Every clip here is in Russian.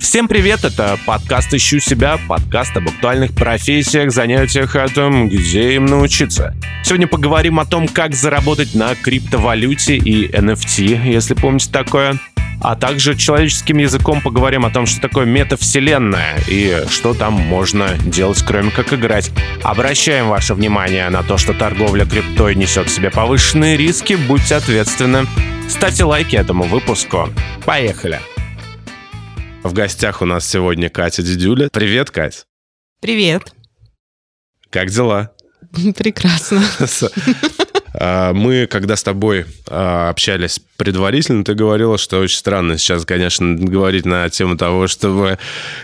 Всем привет, это подкаст «Ищу себя», подкаст об актуальных профессиях, занятиях о том, где им научиться. Сегодня поговорим о том, как заработать на криптовалюте и NFT, если помните такое. А также человеческим языком поговорим о том, что такое метавселенная и что там можно делать, кроме как играть. Обращаем ваше внимание на то, что торговля криптой несет в себе повышенные риски, будьте ответственны. Ставьте лайки этому выпуску. Поехали! В гостях у нас сегодня Катя Дедюля. Привет, Кать. Привет. Как дела? Прекрасно. А, мы, когда с тобой а, общались предварительно, ты говорила, что очень странно сейчас, конечно, говорить на тему того, чтобы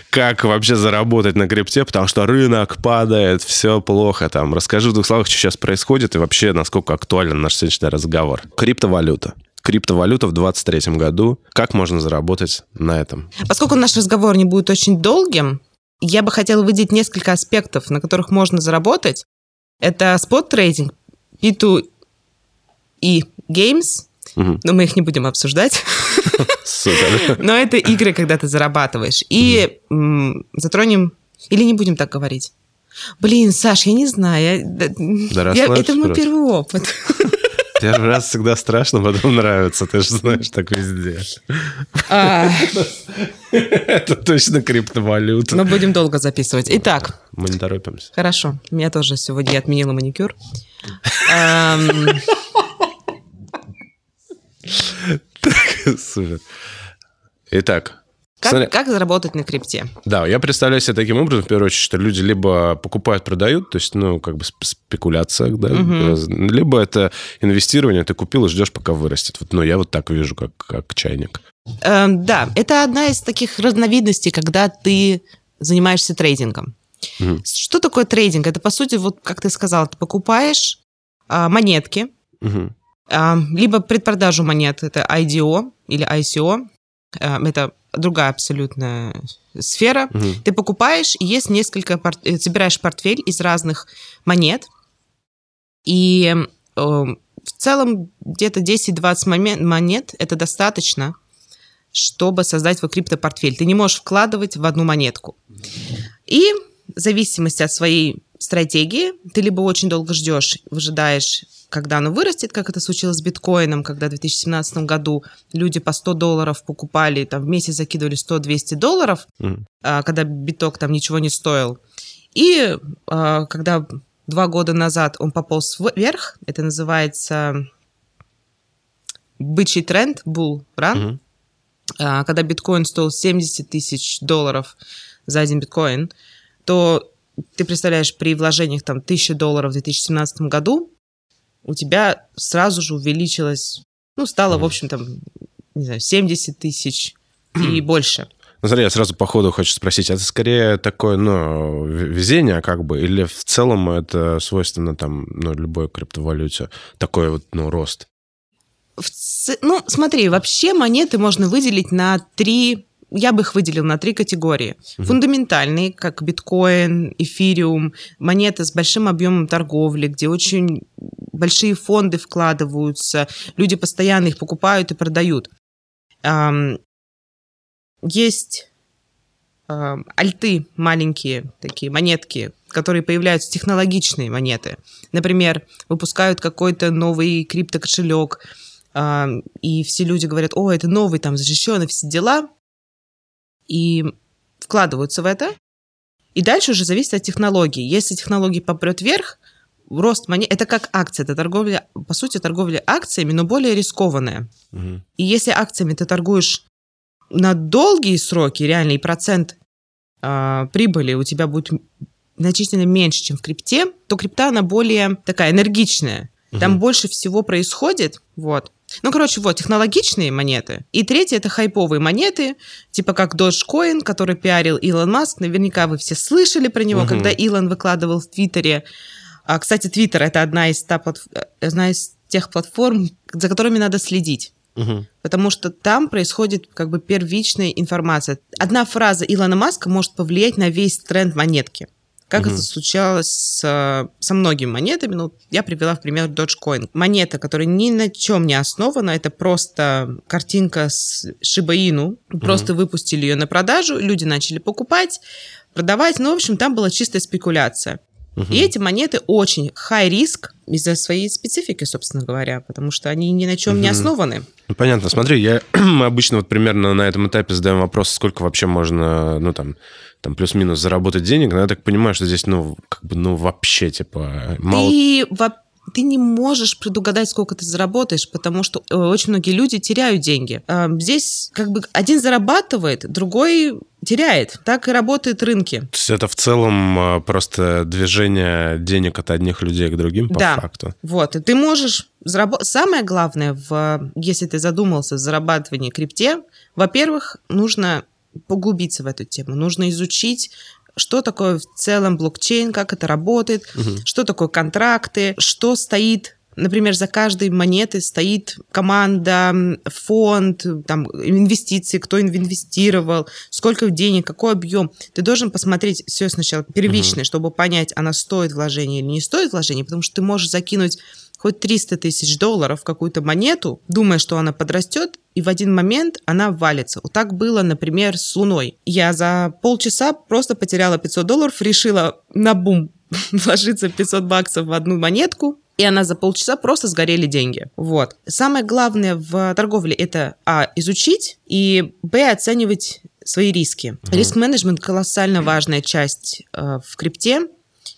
как вообще заработать на крипте, потому что рынок падает, все плохо там. Расскажи в двух словах, что сейчас происходит и вообще, насколько актуален наш сегодняшний разговор. Криптовалюта криптовалюта в 2023 году. Как можно заработать на этом? Поскольку наш разговор не будет очень долгим, я бы хотела выделить несколько аспектов, на которых можно заработать. Это спот-трейдинг, P2E Games, угу. но мы их не будем обсуждать. Супер. Но это игры, когда ты зарабатываешь. И затронем... Или не будем так говорить? Блин, Саш, я не знаю. Я, да я, это мой первый опыт. Первый раз всегда страшно, потом нравится. Ты же знаешь, так везде. А. Это точно криптовалюта. Мы будем долго записывать. Итак. Мы не торопимся. Хорошо. Меня тоже сегодня отменила маникюр. Супер. Итак, как, Смотри, как заработать на крипте? Да, я представляю себе таким образом, в первую очередь, что люди либо покупают, продают, то есть, ну, как бы спекуляция, да, угу. либо это инвестирование, ты купил и ждешь, пока вырастет. Вот, ну, я вот так вижу, как, как чайник. Э, да, это одна из таких разновидностей, когда ты занимаешься трейдингом. Угу. Что такое трейдинг? Это, по сути, вот как ты сказал, ты покупаешь а, монетки, угу. а, либо предпродажу монет, это IDO или ICO, это другая абсолютно сфера. Угу. Ты покупаешь, и есть несколько, э, собираешь портфель из разных монет, и э, в целом где-то 10-20 монет это достаточно, чтобы создать свой криптопортфель. Ты не можешь вкладывать в одну монетку. И в зависимости от своей стратегии, ты либо очень долго ждешь, выжидаешь когда оно вырастет, как это случилось с биткоином, когда в 2017 году люди по 100 долларов покупали, там в месяц закидывали 100-200 долларов, mm. а, когда биток там ничего не стоил. И а, когда два года назад он пополз вверх, это называется бычий тренд, bull run, mm-hmm. а, когда биткоин стоил 70 тысяч долларов за один биткоин, то ты представляешь, при вложениях там 1000 долларов в 2017 году у тебя сразу же увеличилось, ну, стало, в общем, там, не знаю, 70 тысяч и больше. Ну, смотри, я сразу по ходу хочу спросить, это скорее такое, ну, везение как бы, или в целом это свойственно там, ну, любой криптовалюте, такой вот, ну, рост? В ц... Ну, смотри, вообще монеты можно выделить на три я бы их выделил на три категории. Угу. Фундаментальные, как биткоин, эфириум, монеты с большим объемом торговли, где очень большие фонды вкладываются, люди постоянно их покупают и продают. Есть альты маленькие, такие монетки, которые появляются, технологичные монеты. Например, выпускают какой-то новый криптокошелек, и все люди говорят, о, это новый, там, защищенный, все дела, и вкладываются в это. И дальше уже зависит от технологии. Если технология попрет вверх, рост монет, это как акция, это торговля, по сути, торговля акциями, но более рискованная. Угу. И если акциями ты торгуешь на долгие сроки, реальный процент э, прибыли у тебя будет значительно меньше, чем в крипте, то крипта, она более такая энергичная. Угу. Там больше всего происходит, вот. Ну, короче, вот, технологичные монеты. И третье — это хайповые монеты, типа как Dogecoin, который пиарил Илон Маск. Наверняка вы все слышали про него, угу. когда Илон выкладывал в Твиттере. А, кстати, Твиттер — это одна из, та, одна из тех платформ, за которыми надо следить. Угу. Потому что там происходит как бы первичная информация. Одна фраза Илона Маска может повлиять на весь тренд монетки. Как угу. это случалось с, со многими монетами. Ну, я привела в пример Dogecoin. Монета, которая ни на чем не основана, это просто картинка с Shiba Ину. Угу. Просто выпустили ее на продажу, люди начали покупать, продавать. Ну, в общем, там была чистая спекуляция. Угу. И эти монеты очень high риск из-за своей специфики, собственно говоря, потому что они ни на чем угу. не основаны. Ну, понятно. Смотри, я обычно вот примерно на этом этапе задаем вопрос, сколько вообще можно, ну, там, там плюс-минус заработать денег, но я так понимаю, что здесь, ну, как бы, ну, вообще, типа, мало... Ты ты не можешь предугадать, сколько ты заработаешь, потому что э, очень многие люди теряют деньги. А, здесь как бы один зарабатывает, другой теряет. Так и работают рынки. То есть это в целом а, просто движение денег от одних людей к другим по да. факту? Вот. И ты можешь заработать... Самое главное, в... если ты задумался в зарабатывании крипте, во-первых, нужно погубиться в эту тему. Нужно изучить что такое в целом блокчейн, как это работает, угу. что такое контракты, что стоит Например, за каждой монетой стоит команда, фонд, там, инвестиции, кто инвестировал, сколько денег, какой объем. Ты должен посмотреть все сначала первичное, угу. чтобы понять, она стоит вложения или не стоит вложения, потому что ты можешь закинуть хоть 300 тысяч долларов в какую-то монету, думая, что она подрастет, и в один момент она валится. Вот так было, например, с Луной. Я за полчаса просто потеряла 500 долларов, решила на бум вложиться 500 баксов в одну монетку, и она за полчаса просто сгорели деньги. Вот. Самое главное в торговле это а изучить и б оценивать свои риски. Риск-менеджмент колоссально важная часть э, в крипте.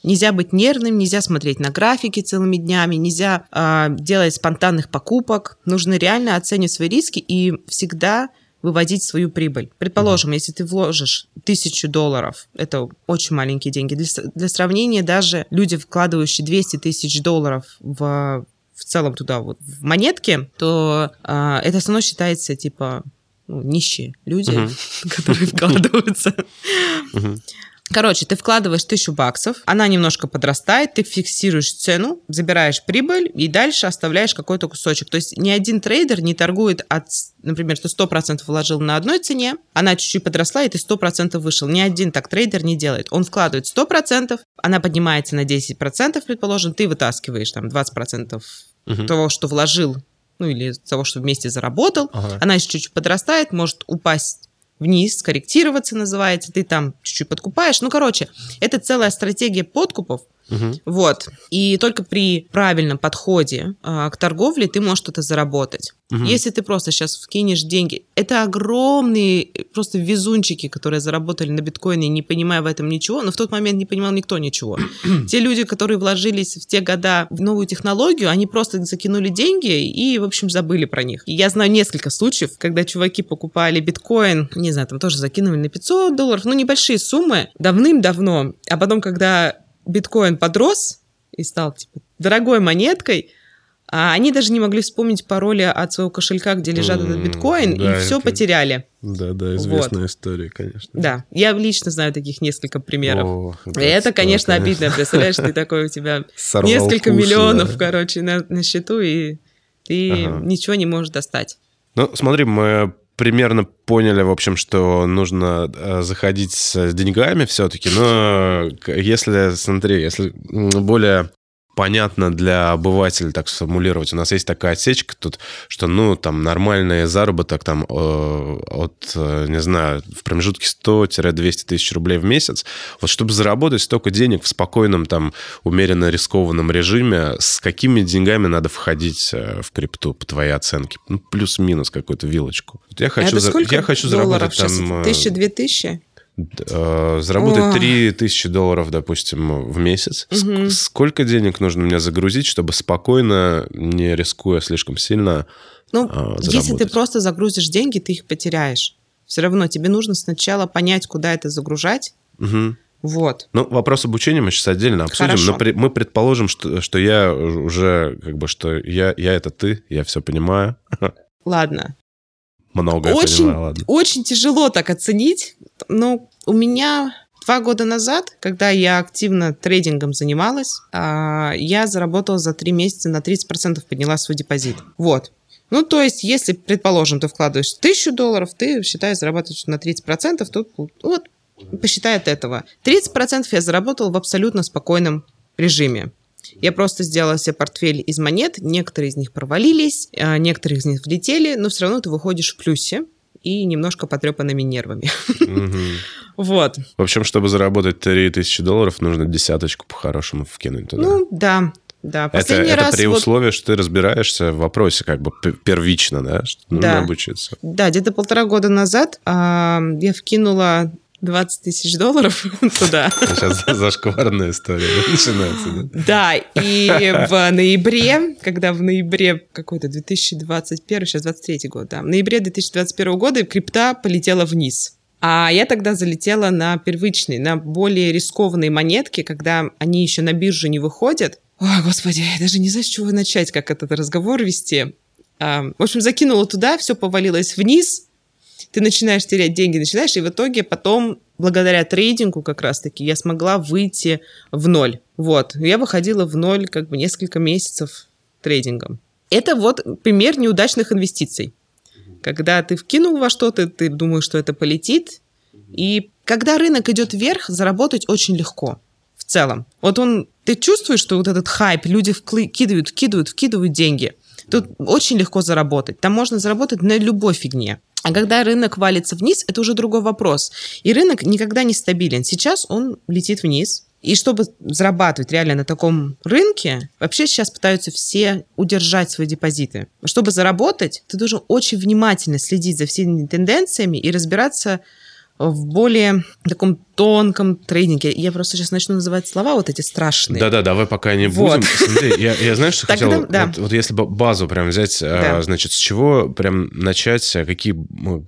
Нельзя быть нервным, нельзя смотреть на графики целыми днями, нельзя э, делать спонтанных покупок. Нужно реально оценивать свои риски и всегда выводить свою прибыль. Предположим, mm-hmm. если ты вложишь тысячу долларов, это очень маленькие деньги. Для, для сравнения, даже люди, вкладывающие 200 тысяч долларов в, в целом туда вот в монетки, то э, это все равно считается типа ну, нищие люди, uh-huh. которые вкладываются. Uh-huh. Короче, ты вкладываешь тысячу баксов, она немножко подрастает, ты фиксируешь цену, забираешь прибыль и дальше оставляешь какой-то кусочек. То есть ни один трейдер не торгует от, например, ты 100% вложил на одной цене, она чуть-чуть подросла, и ты 100% вышел. Ни один так трейдер не делает. Он вкладывает 100%, она поднимается на 10%, предположим, ты вытаскиваешь там 20% угу. того, что вложил ну или того, что вместе заработал, ага. она еще чуть-чуть подрастает, может упасть вниз, скорректироваться называется, ты там чуть-чуть подкупаешь. Ну, короче, это целая стратегия подкупов, Угу. Вот. И только при правильном подходе а, к торговле ты можешь что-то заработать. Угу. Если ты просто сейчас вкинешь деньги, это огромные просто везунчики, которые заработали на биткоине, не понимая в этом ничего, но в тот момент не понимал никто ничего. те люди, которые вложились в те года в новую технологию, они просто закинули деньги и, в общем, забыли про них. И я знаю несколько случаев, когда чуваки покупали биткоин, не знаю, там тоже закинули на 500 долларов, ну, небольшие суммы, давным-давно, а потом, когда биткоин подрос и стал типа дорогой монеткой, а они даже не могли вспомнить пароли от своего кошелька, где лежат этот биткоин, да, и все это... потеряли. Да, да, известная вот. история, конечно. Да, я лично знаю таких несколько примеров. О, да, это, конечно, да, обидно. Представляешь, ты такой, у тебя Сорвал несколько куш, миллионов, да. короче, на, на счету, и ты ага. ничего не можешь достать. Ну, смотри, мы примерно поняли, в общем, что нужно э, заходить с деньгами все-таки. Но если, смотри, если более понятно для обывателя так сформулировать. У нас есть такая отсечка тут, что, ну, там, нормальный заработок там э, от, э, не знаю, в промежутке 100-200 тысяч рублей в месяц. Вот чтобы заработать столько денег в спокойном, там, умеренно рискованном режиме, с какими деньгами надо входить э, в крипту, по твоей оценке? Ну, плюс-минус какую-то вилочку. Я хочу, а за... я хочу заработать там... Тысяча-две тысячи? Э, заработать О. тысячи долларов, допустим, в месяц. Угу. Сколько денег нужно мне загрузить, чтобы спокойно, не рискуя слишком сильно, Ну, а, если ты просто загрузишь деньги, ты их потеряешь. Все равно тебе нужно сначала понять, куда это загружать. Угу. Вот. Ну, вопрос обучения мы сейчас отдельно обсудим. Хорошо. Но при, мы предположим, что, что я уже, как бы, что я, я это ты, я все понимаю. Ладно. Много очень, понимаю, ладно. Очень тяжело так оценить. Но у меня два года назад, когда я активно трейдингом занималась, а, я заработала за три месяца на 30% подняла свой депозит. Вот. Ну, то есть, если, предположим, ты вкладываешь тысячу долларов, ты, считай, зарабатываешь на 30%, то вот посчитай от этого. 30% я заработал в абсолютно спокойном режиме. Я просто сделала себе портфель из монет, некоторые из них провалились, а некоторые из них влетели, но все равно ты выходишь в плюсе и немножко потрепанными нервами. Вот. В общем, чтобы заработать 3000 долларов, нужно десяточку по-хорошему вкинуть туда. Ну, да. Да, это, это при вот... условии, что ты разбираешься в вопросе как бы первично, да? Что нужно да. обучиться. Да, где-то полтора года назад а, я вкинула 20 тысяч долларов туда. Сейчас зашкварная история начинается, да? И в ноябре, когда в ноябре какой-то 2021, сейчас 23 год, да, в ноябре 2021 года крипта полетела вниз. А я тогда залетела на первичные, на более рискованные монетки, когда они еще на биржу не выходят. О, господи, я даже не знаю, с чего начать, как этот разговор вести. В общем, закинула туда, все повалилось вниз, ты начинаешь терять деньги, начинаешь, и в итоге потом, благодаря трейдингу как раз-таки, я смогла выйти в ноль. Вот, я выходила в ноль как бы несколько месяцев трейдингом. Это вот пример неудачных инвестиций. Когда ты вкинул во что-то, ты думаешь, что это полетит, и когда рынок идет вверх, заработать очень легко в целом. Вот он, ты чувствуешь, что вот этот хайп, люди вкидывают, вкидывают, вкидывают деньги. Тут очень легко заработать. Там можно заработать на любой фигне. А когда рынок валится вниз, это уже другой вопрос. И рынок никогда не стабилен. Сейчас он летит вниз. И чтобы зарабатывать реально на таком рынке, вообще сейчас пытаются все удержать свои депозиты. Чтобы заработать, ты должен очень внимательно следить за всеми тенденциями и разбираться в более таком тонком трейдинге. Я просто сейчас начну называть слова вот эти страшные. Да-да, давай пока не вот. будем. Смотри, я, я знаю, что Тогда, хотел... Да. Вот, вот если базу прям взять, а, да. значит, с чего прям начать, а какие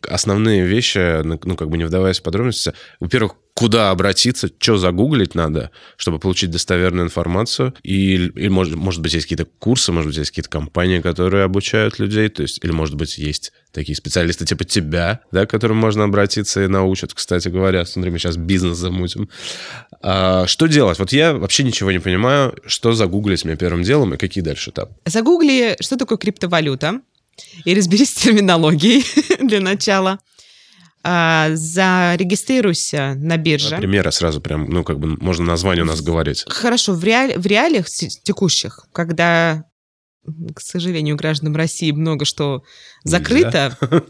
основные вещи, ну, ну, как бы не вдаваясь в подробности. Во-первых, куда обратиться, что загуглить надо, чтобы получить достоверную информацию. И, или может, может быть, есть какие-то курсы, может быть, есть какие-то компании, которые обучают людей. То есть, или, может быть, есть такие специалисты типа тебя, да, к которым можно обратиться и научат. Кстати говоря, смотри, мы сейчас бизнес замутим. А, что делать? Вот я вообще ничего не понимаю, что загуглить мне первым делом и какие дальше этапы. Загугли, что такое криптовалюта, и разберись с терминологией для начала а, зарегистрируйся на бирже. Примеры сразу прям, ну, как бы можно название у нас говорить. Хорошо, в, реаль, в реалиях текущих, когда, к сожалению, гражданам России много что закрыто,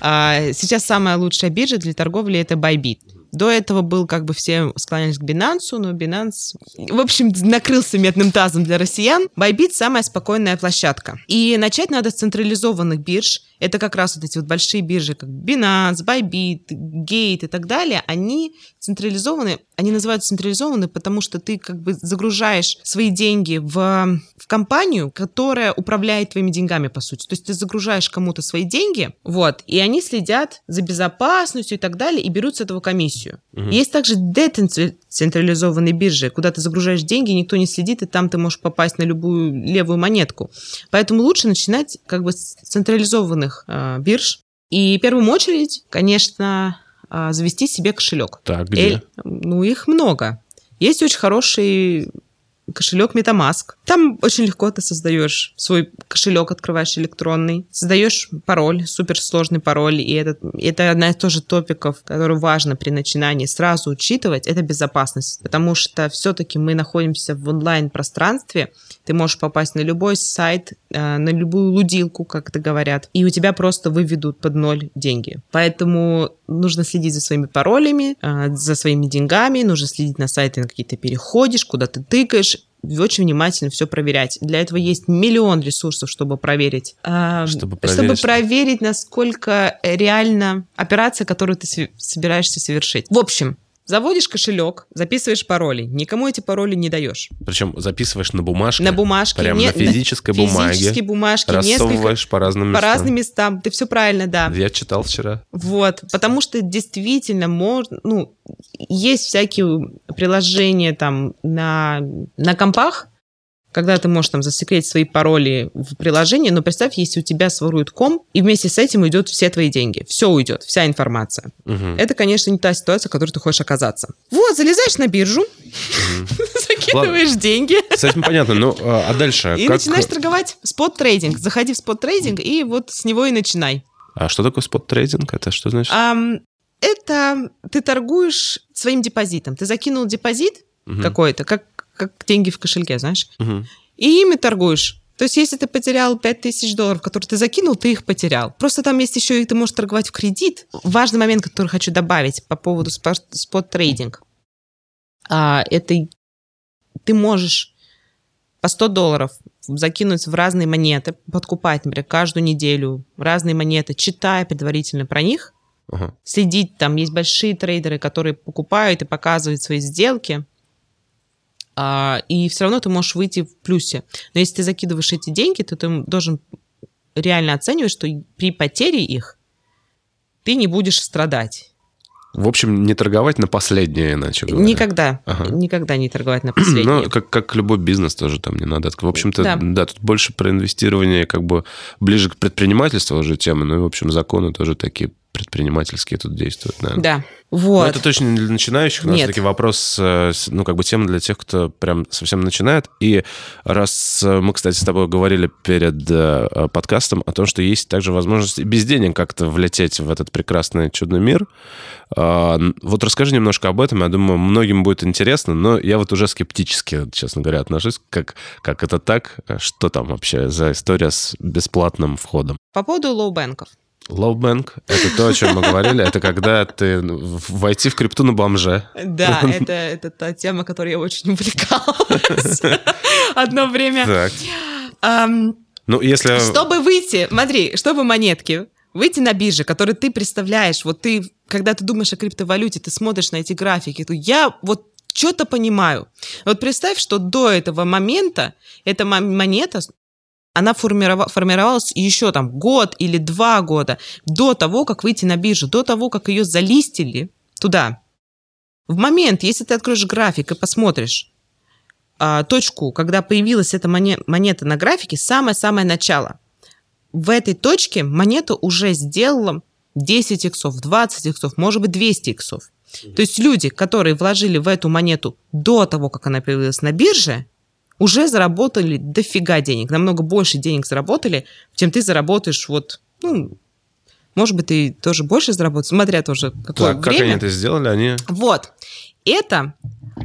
а, сейчас самая лучшая биржа для торговли — это Bybit. До этого был, как бы все склонялись к Binance, но Binance, в общем, накрылся медным тазом для россиян. Bybit — самая спокойная площадка. И начать надо с централизованных бирж. Это как раз вот эти вот большие биржи, как Binance, Bybit, Gate и так далее. Они централизованы. Они называются централизованы, потому что ты как бы загружаешь свои деньги в, в компанию, которая управляет твоими деньгами, по сути. То есть ты загружаешь кому-то свои деньги, вот, и они следят за безопасностью и так далее, и берут с этого комиссию. Угу. Есть также децентрализованные биржи, куда ты загружаешь деньги, никто не следит, и там ты можешь попасть на любую левую монетку. Поэтому лучше начинать как бы с централизованных э, бирж. И в первую очередь, конечно, э, завести себе кошелек. Так, где? Эль, ну, их много. Есть очень хороший кошелек MetaMask. Там очень легко ты создаешь свой кошелек, открываешь электронный, создаешь пароль, суперсложный пароль, и это, это одна из тоже топиков, который важно при начинании сразу учитывать, это безопасность, потому что все-таки мы находимся в онлайн-пространстве, ты можешь попасть на любой сайт, э, на любую лудилку, как это говорят, и у тебя просто выведут под ноль деньги. Поэтому нужно следить за своими паролями, э, за своими деньгами, нужно следить на сайты, на какие ты переходишь, куда ты тыкаешь, очень внимательно все проверять. Для этого есть миллион ресурсов, чтобы проверить. А, чтобы проверить, чтобы проверить насколько реально операция, которую ты собираешься совершить. В общем, Заводишь кошелек, записываешь пароли. Никому эти пароли не даешь. Причем записываешь на бумажке. На бумажке. Прям не, на физической на бумаге. Физической бумажке. Рассовываешь по разным местам. По разным местам. Ты все правильно, да. Я читал вчера. Вот. Потому что действительно можно... Ну, есть всякие приложения там на, на компах, когда ты можешь там засекретить свои пароли в приложении, но представь, если у тебя своруют ком, и вместе с этим уйдут все твои деньги. Все уйдет, вся информация. Угу. Это, конечно, не та ситуация, в которой ты хочешь оказаться. Вот, залезаешь на биржу, закидываешь деньги. С этим понятно, ну а, а дальше? И начинаешь торговать. Спот-трейдинг. Заходи в спот-трейдинг, и вот с него и начинай. А что такое спот-трейдинг? Это что значит? Это ты торгуешь своим депозитом. Ты закинул депозит Мгм. какой-то, как, как деньги в кошельке, знаешь, Мгм. и ими торгуешь. То есть, если ты потерял 5000 долларов, которые ты закинул, ты их потерял. Просто там есть еще и ты можешь торговать в кредит. Важный момент, который хочу добавить по поводу спо- спот-трейдинг. А, это ты можешь по 100 долларов закинуть в разные монеты, подкупать, например, каждую неделю разные монеты, читая предварительно про них, Ага. следить. Там есть большие трейдеры, которые покупают и показывают свои сделки. А, и все равно ты можешь выйти в плюсе. Но если ты закидываешь эти деньги, то ты должен реально оценивать, что при потере их ты не будешь страдать. В общем, не торговать на последнее, иначе говоря. Никогда. Ага. Никогда не торговать на последнее. Ну, как, как любой бизнес тоже там не надо. В общем-то, Да. да. тут больше про инвестирование как бы ближе к предпринимательству уже тема. Ну и, в общем, законы тоже такие предпринимательские тут действуют, наверное. Да. Но Вот. это точно не для начинающих. У нас Нет. таки вопрос, э, ну, как бы тема для тех, кто прям совсем начинает. И раз э, мы, кстати, с тобой говорили перед э, подкастом о том, что есть также возможность без денег как-то влететь в этот прекрасный, чудный мир. Вот расскажи немножко об этом. Я думаю, многим будет интересно, но я вот уже скептически, честно говоря, отношусь. Как, как это так? Что там вообще за история с бесплатным входом? По поводу low bank ов. Low bank — это то, о чем мы говорили. Это когда ты войти в крипту на бомже. Да, это, это та тема, которой я очень увлекалась одно время. Так. Ам, Ну, если... Чтобы выйти, смотри, чтобы монетки, выйти на бирже, которые ты представляешь, вот ты, когда ты думаешь о криптовалюте, ты смотришь на эти графики, то я вот что-то понимаю. Вот представь, что до этого момента эта мо- монета, она формирова- формировалась еще там год или два года до того, как выйти на биржу, до того, как ее залистили туда. В момент, если ты откроешь график и посмотришь а, точку, когда появилась эта моне- монета на графике, самое-самое начало. В этой точке монета уже сделала 10 иксов, 20 иксов, может быть 200 иксов. То есть люди, которые вложили в эту монету до того, как она появилась на бирже, уже заработали дофига денег, намного больше денег заработали, чем ты заработаешь вот, ну, может быть, ты тоже больше заработаешь, смотря тоже какое Так, как время. они это сделали? Они... Вот. Это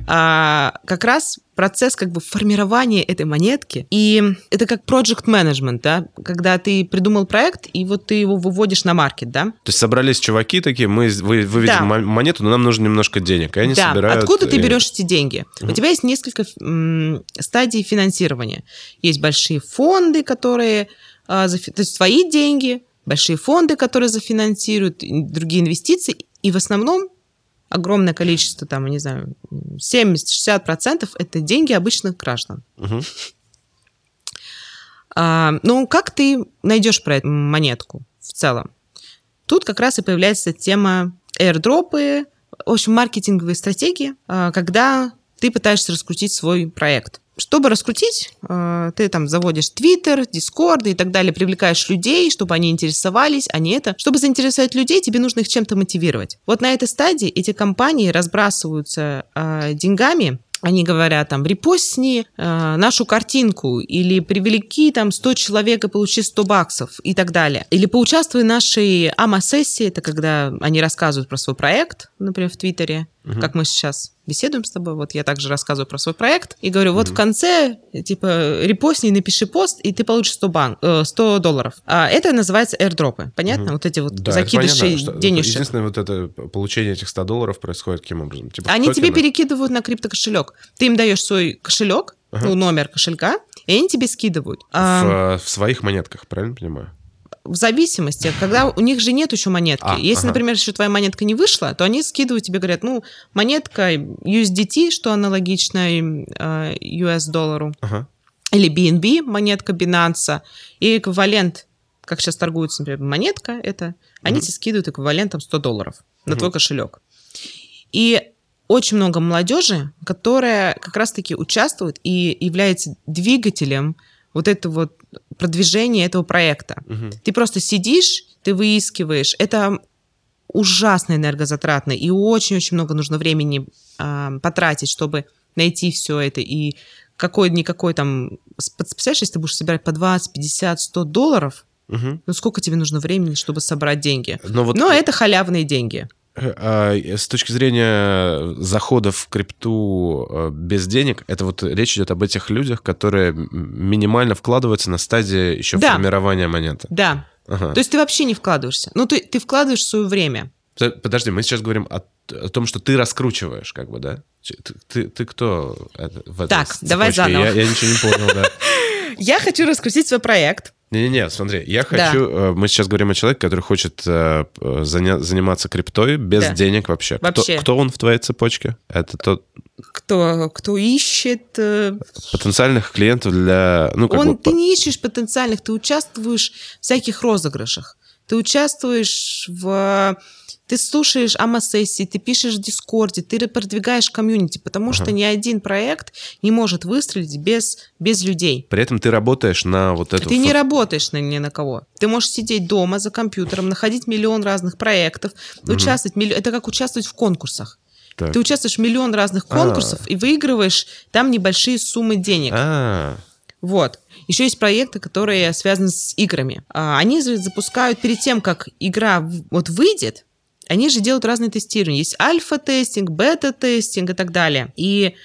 а, как раз процесс как бы формирования этой монетки. И это как project management, да, когда ты придумал проект, и вот ты его выводишь на маркет, да? То есть собрались чуваки такие, мы вы- выведем Да. мо- монету, но нам нужно немножко денег. И они да, собирают... откуда ты и- берешь эти деньги? У тебя есть несколько м, стадий финансирования. Есть большие фонды, которые, а, зафи- то есть свои деньги, большие фонды, которые зафинансируют, другие инвестиции, и в основном огромное количество, там, я не знаю, 70-60% это деньги обычных граждан. Мгм. А, ну, как ты найдешь про эту монетку в целом? Тут как раз и появляется тема airdropы, в общем, маркетинговые стратегии, а, когда ты пытаешься раскрутить свой проект. Чтобы раскрутить, а, ты там заводишь Twitter, Discord и так далее, привлекаешь людей, чтобы они интересовались, а не это. Чтобы заинтересовать людей, тебе нужно их чем-то мотивировать. Вот на этой стадии эти компании разбрасываются а, деньгами, они говорят там, репостни э, нашу картинку, или привлеки там 100 человек и получи 100 баксов и так далее. Или поучаствуй в нашей АМА-сессии, это когда они рассказывают про свой проект, например, в Твиттере, как мы сейчас беседуем с тобой, вот я также рассказываю про свой проект и говорю, вот в конце, типа, репостни, напиши пост, и ты получишь 100, банк, э, 100 долларов. А это называется airdropы, понятно? Вот эти вот Да, закидыши денежек. Единственное, вот это получение этих 100 долларов происходит каким образом? Типа Они тебе токены? перекидывают на криптокошелек. Ты им даешь свой кошелек, Ага. ну, номер кошелька, и они тебе скидывают. А, В, э, в своих монетках, правильно понимаю? В зависимости, когда у них же нет еще монетки. А, Если, ага. например, еще твоя монетка не вышла, то они скидывают тебе, говорят, ну, монетка USDT, что аналогично э, US доллару, Ага. или BNB, монетка Binance, и эквивалент, как сейчас торгуется, например, монетка, это, они тебе скидывают эквивалентом 100 долларов на твой кошелек. И очень много молодежи, которая как раз-таки участвует и является двигателем вот этого вот продвижения этого проекта. Мгм. Ты просто сидишь, ты выискиваешь. Это ужасно энергозатратно, и очень-очень много нужно времени а, потратить, чтобы найти все это. И какой-никакой там... Представляешь, если ты будешь собирать по 20, 50, 100 долларов, Мгм. ну сколько тебе нужно времени, чтобы собрать деньги? Но вот Но это халявные деньги. А, с точки зрения захода в крипту э, без денег, это вот речь идет об этих людях, которые минимально вкладываются на стадии еще да. формирования монеты. Да. Ага. То есть ты вообще не вкладываешься. Ну, ты, ты вкладываешь свое время. Подожди, мы сейчас говорим о, о том, что ты раскручиваешь, как бы, да? Ты, ты, ты кто в этой Так, цепочке? давай заново. Я, я ничего не понял, да. Я хочу раскрутить свой проект. Не-не-не, смотри, я хочу... Да. Э, мы сейчас говорим о человеке, который хочет э, заниматься криптой без да. денег вообще. вообще. Кто, кто он в твоей цепочке? Это тот... Кто, кто ищет... Э, потенциальных клиентов для... Ну, как он, бы... Ты не ищешь потенциальных, ты участвуешь в всяких розыгрышах. Ты участвуешь в ты слушаешь АМА-сессии, ты пишешь в Дискорде, ты продвигаешь комьюнити, потому ага. что ни один проект не может выстрелить без, без людей. При этом ты работаешь на вот эту... Ты не работаешь на, ни на кого. Ты можешь сидеть дома за компьютером, находить миллион разных проектов, угу. участвовать... Это как участвовать в конкурсах. Так. Ты участвуешь в миллион разных а. конкурсов А-а-а. и выигрываешь там небольшие суммы денег. А-а-а. Вот. Еще есть проекты, которые связаны с играми. А, они запускают перед тем, как игра вот выйдет, они же делают разные тестирования. Есть альфа-тестинг, бета-тестинг и так далее. И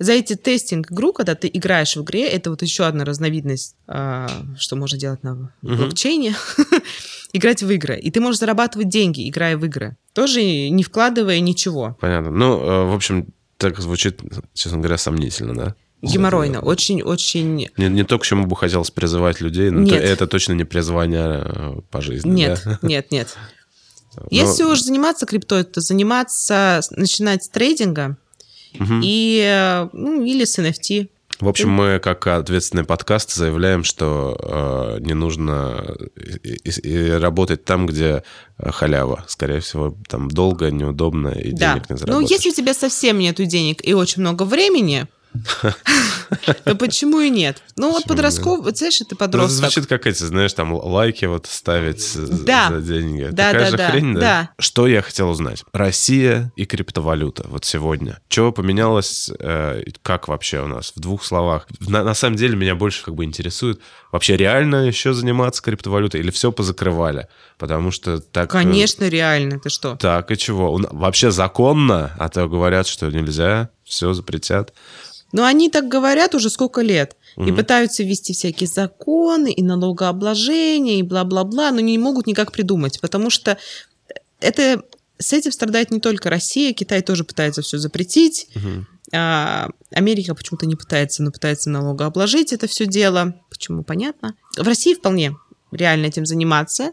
за эти тестинг-игру, когда ты играешь в игре, это вот еще одна разновидность, э, что можно делать на uh-huh. блокчейне, играть в игры. И ты можешь зарабатывать деньги, играя в игры. Тоже не вкладывая ничего. Понятно. Ну, э, в общем, так звучит, честно говоря, сомнительно, да? Геморройно, очень-очень... Не, не то, к чему бы хотелось призывать людей, но нет. это точно не призвание э, по жизни. Нет, да? нет, нет. Но... Если уж заниматься криптой, то заниматься, начинать с трейдинга угу. и, ну, или с NFT. В общем, мы как ответственный подкаст заявляем, что э, не нужно и, и работать там, где халява. Скорее всего, там долго, неудобно и да. денег не ну, заработаешь. Ну, если у тебя совсем нету денег и очень много времени, да почему и нет? Ну вот подростковый, вот знаешь, ты подросток. Звучит как эти, знаешь, там лайки вот ставить за деньги. Да, Такая же хрень, да? Что я хотел узнать? Россия и криптовалюта вот сегодня. Чего поменялось, э, как вообще у нас? В двух словах. На самом деле меня больше как бы интересует, вообще реально еще заниматься криптовалютой или все позакрывали? Потому что так... Э, Конечно, реально. Ты что? Так, и чего? Вообще законно, а то говорят, что нельзя, все запретят. Но они так говорят уже сколько лет. Угу. И пытаются ввести всякие законы и налогообложение, и бла-бла-бла, но не могут никак придумать, потому что это с этим страдает не только Россия, Китай тоже пытается все запретить. Угу. А, Америка почему-то не пытается, но пытается налогообложить это все дело. Почему, понятно. В России вполне реально этим заниматься.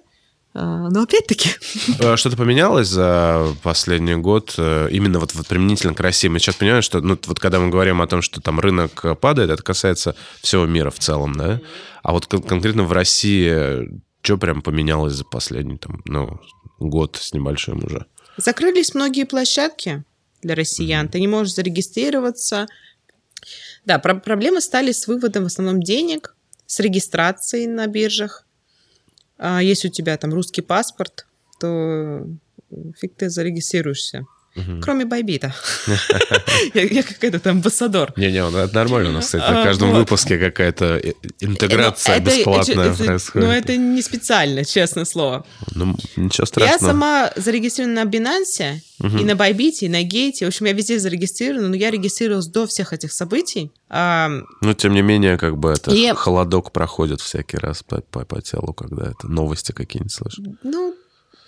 А, но опять-таки... А что-то поменялось за последний год э, именно вот, вот применительно к России? Мы сейчас понимаем, что ну, вот когда мы говорим о том, что там рынок падает, это касается всего мира в целом, да? А вот конкретно в России что прям поменялось за последний там, ну, год с небольшим уже? Закрылись многие площадки для россиян. Mm-hmm. Ты не можешь зарегистрироваться. Да, про- проблемы стали с выводом в основном денег, с регистрацией на биржах. А если у тебя там русский паспорт, то фиг ты зарегистрируешься. Угу. Кроме Байбита. я, какой-то амбассадор. Не-не, это нормально у нас, кстати, на а, каждом выпуске какая-то интеграция бесплатная происходит. Ну, это не специально, честное слово. Ну, ничего страшного. Я сама зарегистрирована на Binance, и на Байбите, и на Гейте. В общем, я везде зарегистрирована, но я регистрировалась до всех этих событий. Ну, тем не менее, как бы это холодок проходит всякий раз по телу, когда это новости какие-нибудь слышишь. Ну,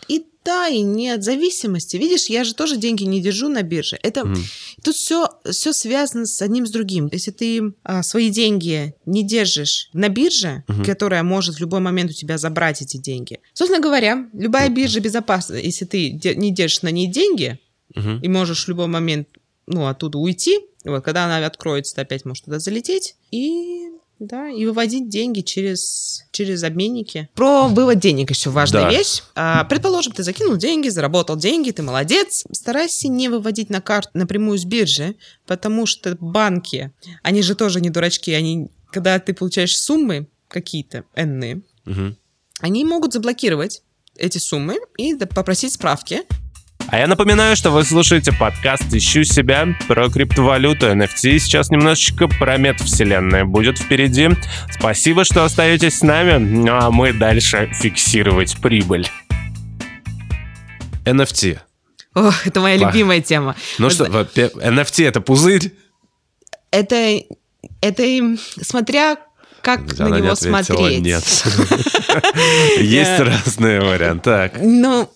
и да, и нет зависимости. Видишь, я же тоже деньги не держу на бирже. Это mm. тут все, все связано с одним с другим. Если ты а, свои деньги не держишь на бирже, mm-hmm. которая может в любой момент у тебя забрать эти деньги. Собственно говоря, любая биржа безопасна, если ты не держишь на ней деньги mm-hmm. и можешь в любой момент ну, оттуда уйти. Вот, когда она откроется, ты опять можешь туда залететь. И да, и выводить деньги через, через обменники. Про вывод денег еще важная да. вещь. А, предположим, ты закинул деньги, заработал деньги, ты молодец. Старайся не выводить на карту напрямую с биржи, потому что банки, они же тоже не дурачки, они, когда ты получаешь суммы какие-то энные, угу. они могут заблокировать эти суммы и попросить справки. А я напоминаю, что вы слушаете подкаст «Ищу себя» про криптовалюту, NFT. Сейчас немножечко про метавселенная будет впереди. Спасибо, что остаетесь с нами, ну а мы дальше фиксировать прибыль. NFT. О, это моя Ба. любимая тема. Ну Вот что, NFT это пузырь? Это, это смотря как Она на не него ответила смотреть. нет. Есть разные варианты. Так. Ну,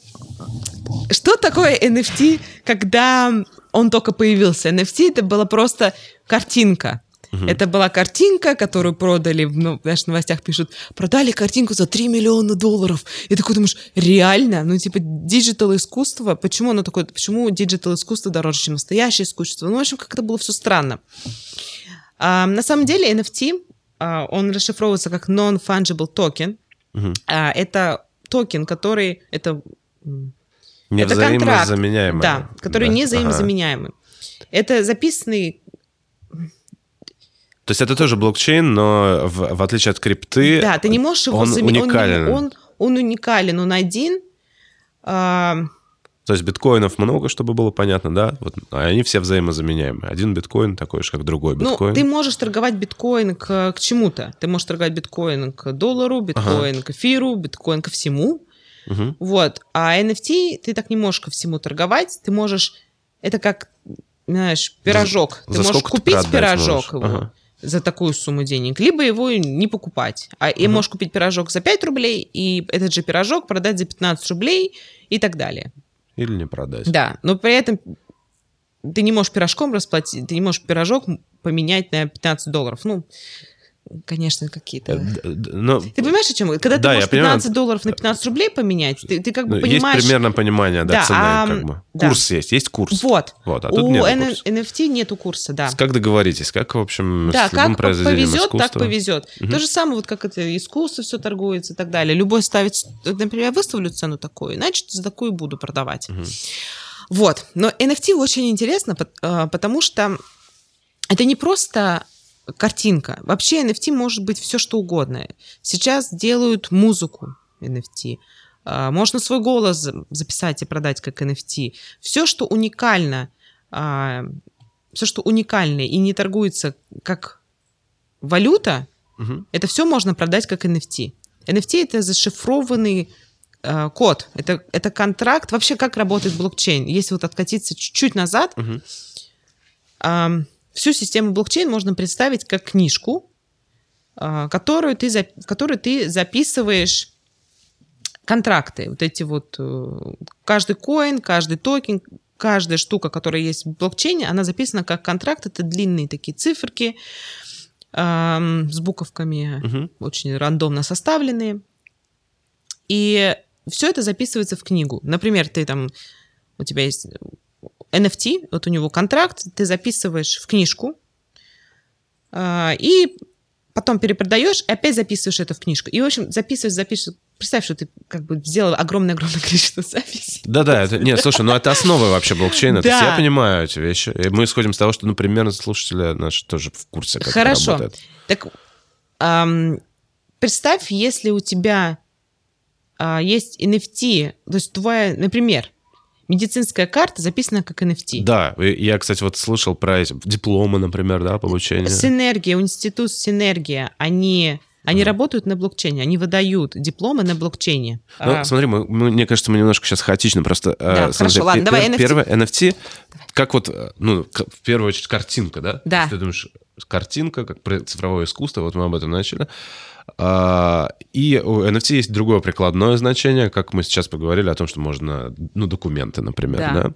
что такое NFT, когда он только появился? NFT это была просто картинка. Это была картинка, которую продали, ну, в новостях пишут, продали картинку за 3 миллиона долларов. И такой думаешь, реально? Ну, типа, digital искусство, почему оно такое, почему digital искусство дороже, чем настоящее искусство? Ну, в общем, как-то было все странно. А, на самом деле NFT, а, он расшифровывается как non-fungible token. Мгм. А, это токен, который... Это, это контракт, да, который Да? не Ага. взаимозаменяемый. Это записанный... То есть это тоже блокчейн, но в, в отличие от крипты, да, ты не можешь его он заменить. уникален. Он, он уникален, он один. А, То есть биткоинов много, чтобы было понятно, да? Вот, а они все взаимозаменяемы. Один биткоин такой же, как другой ну, биткоин. ты можешь торговать биткоин к, к чему-то. Ты можешь торговать биткоин к доллару, биткоин к эфиру, биткоин ко всему. Мгм. Вот. А NFT ты так не можешь ко всему торговать. Ты можешь... Это как, знаешь, пирожок. За ты можешь сколько ты купить продать пирожок можешь? его Ага. за такую сумму денег, либо его не покупать. А и Мгм. можешь купить пирожок за 5 рублей, и этот же пирожок продать за 15 рублей и так далее. Или не продать. Да, но при этом ты не можешь пирожком расплатить, ты не можешь пирожок поменять на 15 долларов. Ну, конечно, Э, какие-то... д- Но Ты понимаешь, о чем? Когда Да, ты можешь понимаю. 15 долларов на 15 рублей поменять, ты, ты как бы ну, есть понимаешь... примерно понимание, да, Да, цены, а, как бы. да. Курс есть, есть курс. Вот. Вот, а тут У нет N- курса. NFT нету курса, да. Как договоритесь, как, в общем, Да, с как повезет, так искусства? повезет. Мгм. То же самое, вот как это искусство все торгуется и так далее. Любой ставит, например, я выставлю цену такую, значит, за такую буду продавать. Мгм. Вот. Но NFT очень интересно, а, потому что это не просто картинка. Вообще NFT может быть все что угодно. Сейчас делают музыку NFT. А, Можно свой голос за- записать и продать как NFT. Все, что уникально, все, что уникальное и не торгуется как валюта, Мгм. это все можно продать как NFT. NFT это зашифрованный э, код. Это, это контракт. Вообще, как работает блокчейн? Если вот откатиться чуть-чуть назад, ам, всю систему блокчейн можно представить как книжку, а, которую ты, в которую ты записываешь контракты. Вот эти вот... э, Каждый коин, каждый токен, каждая штука, которая есть в блокчейне, она записана как контракт. Это длинные такие циферки с буковками Мгм. очень рандомно составленные. И все это записывается в книгу. Например, ты там, у тебя есть NFT, вот у него контракт, ты записываешь в книжку, а, и потом перепродаешь, и опять записываешь это в книжку. И, в общем, записываешь, записываешь. Представь, что ты как бы сделал огромное-огромное количество записей. Да-да, это, нет, слушай, ну это основа вообще блокчейна. То есть Да. я понимаю эти вещи. И мы исходим с того, что, ну, примерно слушатели наши тоже в курсе, как Хорошо. это работает. Так, ам, представь, если у тебя а, есть NFT, то есть твоя, например, медицинская карта записана как NFT. Да, я, кстати, вот слышал про эти дипломы, например, да, по обучению. Синергия, институт Синергия, они, они Ага. работают на блокчейне, они выдают дипломы на блокчейне. Ну, А, смотри, мы, мы- мне кажется, мы немножко сейчас хаотично просто... э, Да, смотри, хорошо, ладно, давай NFT. Первое, NFT, как вот, э, ну, в первую очередь, картинка, да? Да. Ты думаешь, картинка, как цифровое искусство, вот мы об этом начали. А, И у NFT есть другое прикладное значение, как мы сейчас поговорили о том, что можно, ну, документы, например, Да. да.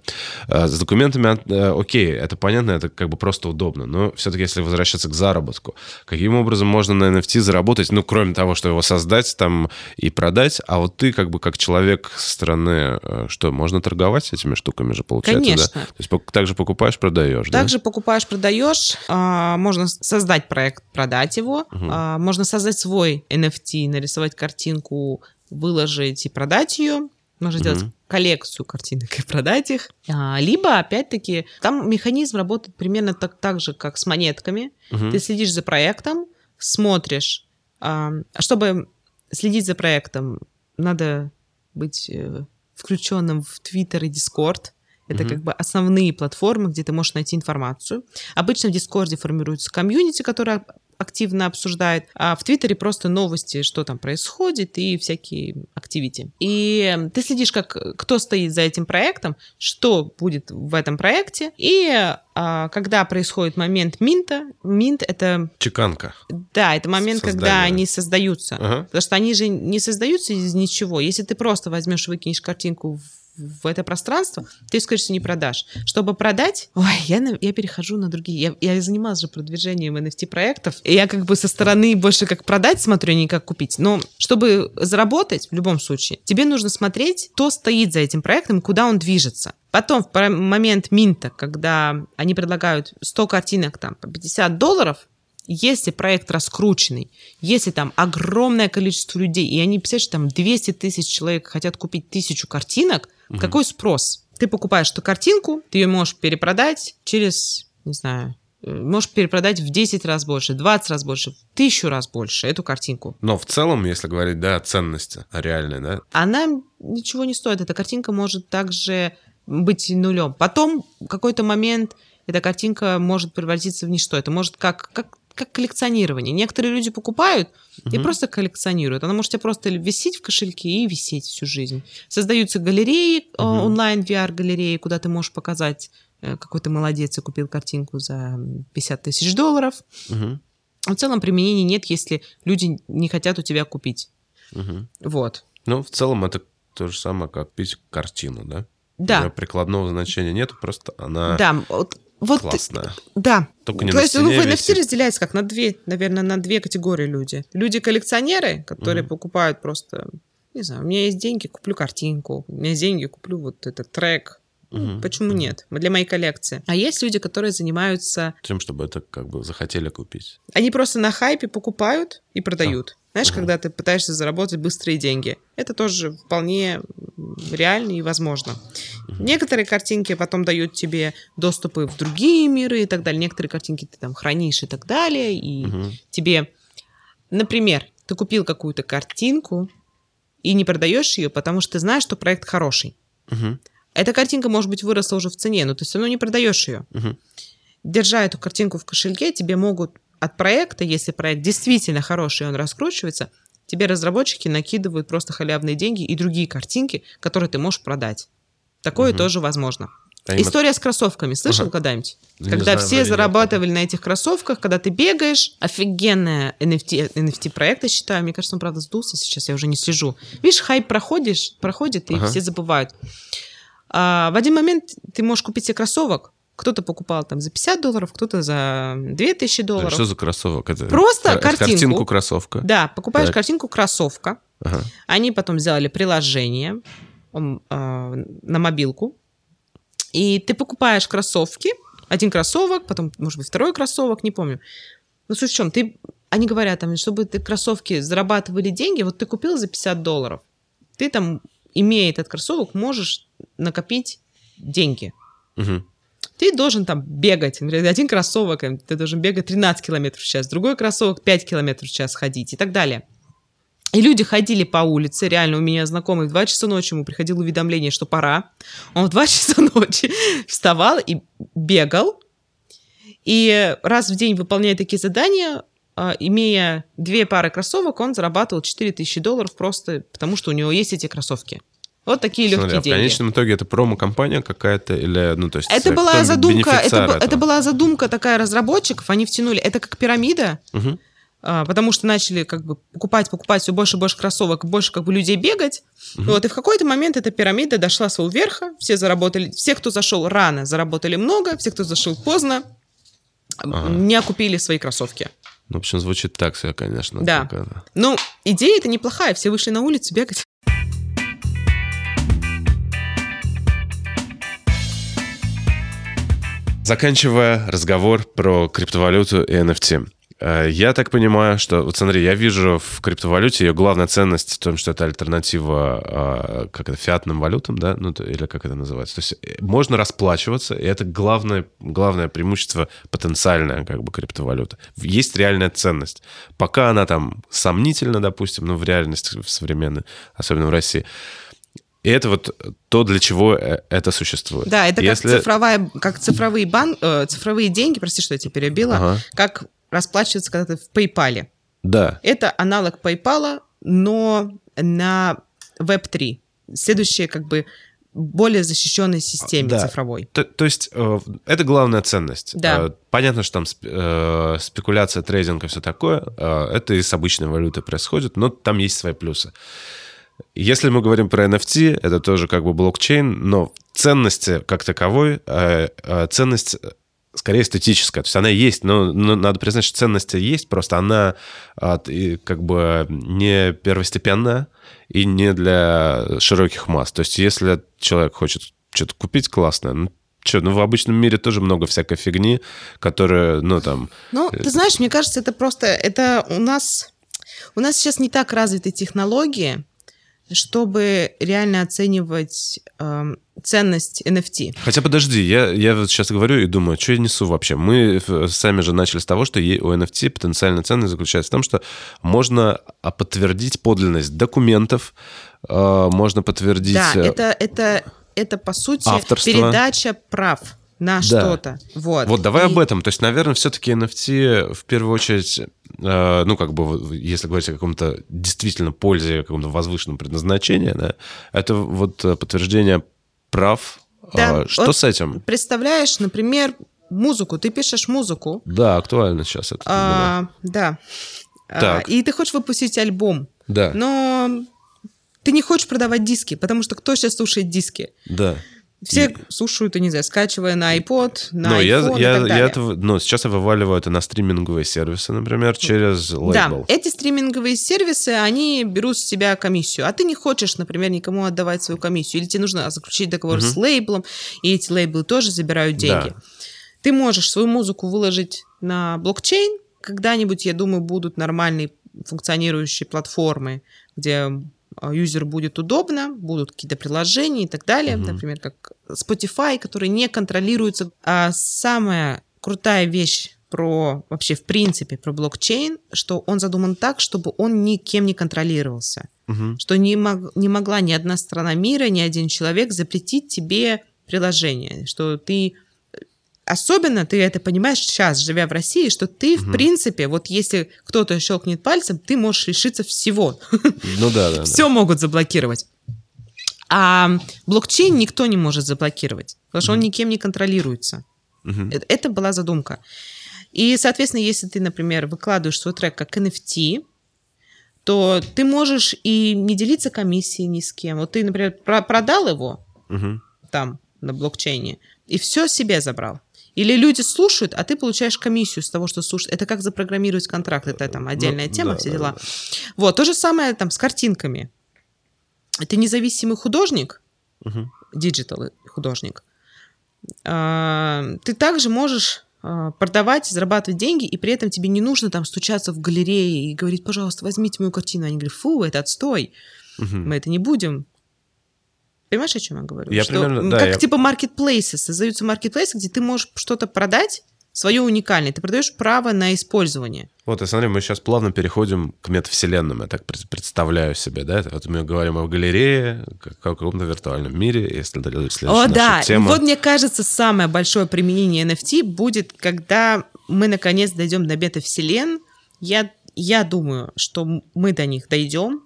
А, С документами, э, окей, это понятно, это как бы просто удобно, но все-таки если возвращаться к заработку, каким образом можно на NFT заработать, ну, кроме того, что его создать там и продать, а вот ты как бы как человек со стороны, э, что, можно торговать этими штуками же, получается, Конечно. да? То есть также покупаешь, продаешь, да? Также покупаешь, продаешь, а, можно создать проект, продать его, а, можно создать свой NFT, нарисовать картинку, выложить и продать ее. Можно сделать Мгм. коллекцию картинок и продать их. А, либо, опять-таки, там механизм работает примерно так, так же, как с монетками. Мгм. Ты следишь за проектом, смотришь. А чтобы следить за проектом, надо быть э, включенным в Twitter и Discord. Это Мгм. как бы основные платформы, где ты можешь найти информацию. Обычно в Дискорде формируется комьюнити, которое активно обсуждает, а в Твиттере просто новости, что там происходит и всякие активити. И ты следишь, как кто стоит за этим проектом, что будет в этом проекте, и а, когда происходит момент минта, минт это... Чеканка. Да, это момент, Создание. когда они создаются. Ага. Потому что они же не создаются из ничего. Если ты просто возьмешь, выкинешь картинку в в это пространство, ты, скорее всего, не продашь. Чтобы продать, ой, я, я перехожу на другие. Я, я занималась же продвижением NFT-проектов, и я как бы со стороны больше как продать смотрю, а не как купить. Но чтобы заработать, в любом случае, тебе нужно смотреть, кто стоит за этим проектом, куда он движется. Потом, в момент минта, когда они предлагают 100 картинок там по 50 долларов, если проект раскрученный, если там огромное количество людей, и они, представляешь, там 200 тысяч человек хотят купить тысячу картинок, какой спрос? Ты покупаешь эту картинку, ты ее можешь перепродать через, не знаю, э, можешь перепродать в 10 раз больше, 20 раз больше, в тысячу раз больше эту картинку. Но в целом, если говорить, да, о ценности реальной, да, Она ничего не стоит. Эта картинка может также быть нулем. Потом в какой-то момент эта картинка может превратиться в ничто. Это может как, как, как коллекционирование. Некоторые люди покупают и просто коллекционируют. Она может тебе просто висеть в кошельке и висеть всю жизнь. Создаются галереи, Мгм. онлайн VR-галереи, куда ты можешь показать, э, какой ты молодец и купил картинку за 50 тысяч долларов. Мгм. В целом применений нет, если люди не хотят у тебя купить. Мгм. Вот. Ну, в целом это то же самое, как пить картину, да? У Да. неё прикладного значения нет, просто она Да, вот, вот классная. Да. Только не То на есть ну, NFT разделяется как на две, наверное, на две категории люди. Люди-коллекционеры, которые Мгм. покупают просто, не знаю, у меня есть деньги, куплю картинку, у меня есть деньги, куплю вот этот трек. Мгм. Почему нет? Для моей коллекции. А есть люди, которые занимаются... Тем, чтобы это как бы захотели купить. Они просто на хайпе покупают и продают. Знаешь, Ага. когда ты пытаешься заработать быстрые деньги. Это тоже вполне реально и возможно. Некоторые картинки потом дают тебе доступы в другие миры и так далее. Некоторые картинки ты там хранишь и так далее. И Мгм. тебе, например, ты купил какую-то картинку и не продаешь ее, потому что ты знаешь, что проект хороший. Мгм. Эта картинка, может быть, выросла уже в цене, но ты все равно не продаешь ее. Мгм. Держа эту картинку в кошельке, тебе могут от проекта, если проект действительно хороший и он раскручивается, тебе разработчики накидывают просто халявные деньги и другие картинки, которые ты можешь продать. Такое Мгм. тоже возможно. Это- История с кроссовками. Слышал Ага. когда-нибудь? Не когда знаю, все зарабатывали на этих кроссовках, когда ты бегаешь. Офигенная NFT, NFT-проект, я считаю. Мне кажется, он, правда, сдулся сейчас, я уже не слежу. Видишь, хайп проходишь, проходит, и Ага. все забывают. А, в один момент ты можешь купить себе кроссовок. Кто-то покупал там за 50 долларов, кто-то за 2000 А долларов. Что за кроссовок? Это Просто кар- картинку. Картинку кроссовка. Да, покупаешь Так. картинку кроссовка. Ага. Они потом сделали приложение м, а, на мобилку. И ты покупаешь кроссовки, один кроссовок, потом, может быть, второй кроссовок, не помню. Ну, суть в чем? Ты, они говорят, там, чтобы ты кроссовки зарабатывали деньги, вот ты купил за 50 долларов. Ты там, имея этот кроссовок, можешь накопить деньги. Мгм. Ты должен там бегать. Например, один кроссовок, э, ты должен бегать 13 километров в час, другой кроссовок 5 километров в час ходить и так далее. И люди ходили по улице, реально у меня знакомый в 2 часа ночи ему приходило уведомление, что пора. Он в 2 часа ночи вставал и бегал. И раз в день выполняя такие задания, имея две пары кроссовок, он зарабатывал 4000 долларов просто потому, что у него есть эти кроссовки. Вот такие Смотри, легкие а в деньги. конечном итоге это промо-компания какая-то или, ну, то есть... Это э, была задумка, это, это была задумка такая разработчиков, они втянули, это как пирамида, Мгм. а, потому что начали как бы покупать, покупать все больше и больше кроссовок, больше как бы людей бегать. Вот, и в какой-то момент эта пирамида дошла своего верха, все заработали, все, кто зашел рано, заработали много, все, кто зашел поздно, Ага. не окупили свои кроссовки. Ну, в общем, звучит так все, конечно. Да. Ну, идея это неплохая, все вышли на улицу бегать. Заканчивая разговор про криптовалюту и NFT. Э, Я так понимаю, что... Вот смотри, я вижу в криптовалюте ее главная ценность в том, что это альтернатива а, как это, фиатным валютам, да? Ну, или как это называется. То есть э, можно расплачиваться, и это главное, главное преимущество потенциальное как бы криптовалюты. Есть реальная ценность. Пока она там сомнительна, допустим, ну, в реальности в современной, особенно в России, и это вот то, для чего э, это существует. Да, это Если- как, цифровая, как цифровые, бан, э, цифровые деньги, прости, что я тебя перебила, Ага. как расплачиваться когда-то в PayPal. Да. Это аналог PayPal, но на Web3. Следующее как бы более защищенной системе Да. цифровой. То, то есть э, это главная ценность. Да. Э, понятно, что там сп- э, спекуляция, трейдинг и все такое. э, это и с обычной валютой происходит, но там есть свои плюсы. Если мы говорим про NFT, это тоже как бы блокчейн, но ценности как таковой, э, э, ценность скорее эстетическая. То есть она есть, но, но надо признать, что ценность есть, просто она от- и как бы не первостепенная и не для широких масс. То есть если человек хочет что-то купить классное, ну, что, ну в обычном мире тоже много всякой фигни, которая, ну там... Ну, Э, ты знаешь, мне кажется, это просто, это у нас, у нас сейчас не так развиты технологии, чтобы реально оценивать эм, ценность NFT. Хотя подожди, я, я вот сейчас говорю и думаю, что я несу вообще? Мы э, сами же начали с того, что у NFT потенциальная ценность заключается в том, что можно а, подтвердить подлинность документов, э, можно подтвердить... Да, э, это, это, это по сути Авторство. передача прав на что-то. Вот. Вот давай И- об этом. То есть, наверное, все-таки NFT в первую очередь, э, ну, как бы, если говорить о каком-то действительно пользе, каком-то возвышенном предназначении, да, это вот э, подтверждение прав. Да, А, что вот с этим? Представляешь, например, музыку. Ты пишешь музыку. Да, актуально сейчас это. а, да. А, Так. и ты хочешь выпустить альбом. да, Но ты не хочешь продавать диски, потому что кто сейчас слушает диски? да. Все И- слушают, я не знаю, скачивая на iPod, на Но я, iPhone и я, так я далее. это, ну, сейчас я вываливаю это на стриминговые сервисы, например, через Да, лейбл. эти стриминговые сервисы, они берут с себя комиссию, а ты не хочешь, например, никому отдавать свою комиссию, или тебе нужно заключить договор Мгм. с лейблом, и эти лейблы тоже забирают деньги. Да. Ты можешь свою музыку выложить на блокчейн, когда-нибудь, я думаю, будут нормальные функционирующие платформы, где юзеру будет удобно, будут какие-то приложения и так далее, Мгм. например, как Spotify, которые не контролируются. А самая крутая вещь про вообще в принципе про блокчейн, что он задуман так, чтобы он никем не контролировался, Мгм. что не, мог- не могла ни одна страна мира, ни один человек запретить тебе приложение, что ты Особенно ты это понимаешь сейчас, живя в России, что ты, в Мгм. принципе, вот если кто-то щелкнет пальцем, ты можешь лишиться всего. Ну да, да. да. Все могут заблокировать. А блокчейн никто не может заблокировать, потому что он никем не контролируется. Э- Это была задумка. И, соответственно, если ты, например, выкладываешь свой трек как NFT, то ты можешь и не делиться комиссией ни с кем. Вот ты, например, про- продал его Мгм. там на блокчейне и все себе забрал. Или люди слушают, а ты получаешь комиссию с того, что слушают. Это как запрограммировать контракт, это там отдельная Ну, тема, да, все да, дела. да. Вот, то же самое там с картинками. Ты независимый художник, digital художник, а, ты также можешь а, продавать, зарабатывать деньги, и при этом тебе не нужно там стучаться в галерее и говорить, пожалуйста, возьмите мою картину. Они говорят, фу, это отстой, Мгм. мы это не будем. Понимаешь, о чем я говорю? Я Что, примерно- да, как я- типа маркетплейсы, создаются маркетплейсы, где ты можешь что-то продать, свое уникальное, ты продаешь право на использование. Вот, и смотри, мы сейчас плавно переходим к метавселенным, я так пред- представляю себе, да? Вот мы говорим о галерее, как о каком-то виртуальном мире, если это следующая О, наша да. тема. Вот мне кажется, самое большое применение NFT будет, когда мы наконец дойдем до бета-вселен. Я, я думаю, что мы до них дойдем.